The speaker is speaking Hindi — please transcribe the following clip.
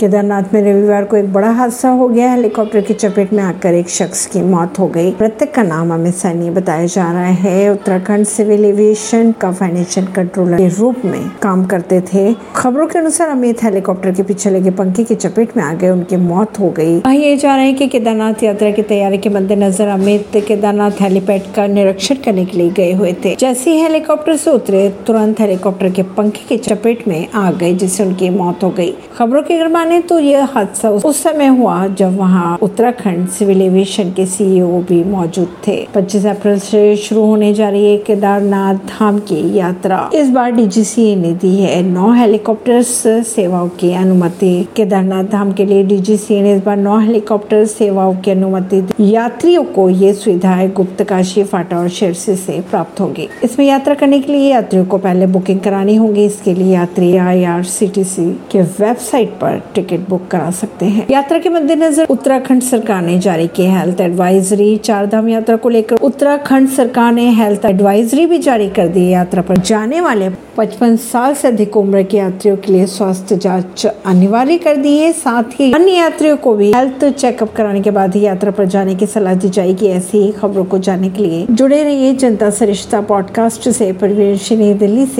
केदारनाथ में रविवार को एक बड़ा हादसा हो गया हेलीकॉप्टर की चपेट में आकर एक शख्स की मौत हो गई। मृतक का नाम अमित सैनी बताया जा रहा है। उत्तराखंड सिविल एविएशन का फाइनेंशियल कंट्रोलर के रूप में काम करते थे। खबरों के अनुसार अमित हेलीकॉप्टर के पीछे लगे पंखे की चपेट में आ गए। उनकी मौत हो गई। ये जा रहे हैं की केदारनाथ यात्रा की तैयारी के मद्देनजर अमित केदारनाथ हेलीपैड का निरीक्षण करने के लिए गए हुए थे। जैसे ही हेलीकॉप्टर से उतरे, तुरंत हेलीकॉप्टर के पंखे की चपेट में आ गए, जिससे उनकी मौत हो गई। खबरों के अगर माने तो यह हादसा उस समय हुआ जब वहाँ उत्तराखंड सिविल एविएशन के सीईओ भी मौजूद थे। 25 अप्रैल से शुरू होने जा रही है केदारनाथ धाम की यात्रा। इस बार डीजीसीए ने दी है नौ हेलीकॉप्टर सेवाओं की अनुमति। केदारनाथ धाम के लिए डीजीसीए ने इस बार नौ हेलीकॉप्टर सेवाओं की अनुमति दी। यात्रियों को ये सुविधाएँ गुप्त काशी, फाटा और शेरसी से प्राप्त होगी। इसमें यात्रा करने के लिए यात्रियों को पहले बुकिंग करानी होगी। इसके लिए यात्री आई आर के वेबसाइट पर टिकट बुक करा सकते हैं। यात्रा के मद्देनजर उत्तराखंड सरकार ने जारी की हेल्थ एडवाइजरी। चार धाम यात्रा को लेकर उत्तराखंड सरकार ने हेल्थ एडवाइजरी भी जारी कर दी यात्रा पर। जाने वाले पचपन साल से अधिक उम्र के यात्रियों के लिए स्वास्थ्य जाँच अनिवार्य कर दी है। साथ ही अन्य यात्रियों को भी हेल्थ चेकअप कराने के बाद ही यात्रा पर जाने की सलाह दी जाएगी, ऐसी खबरों को जानने के लिए जुड़े रहिए जनता सरिश्ता पॉडकास्ट से। परवीन दिल्ली से।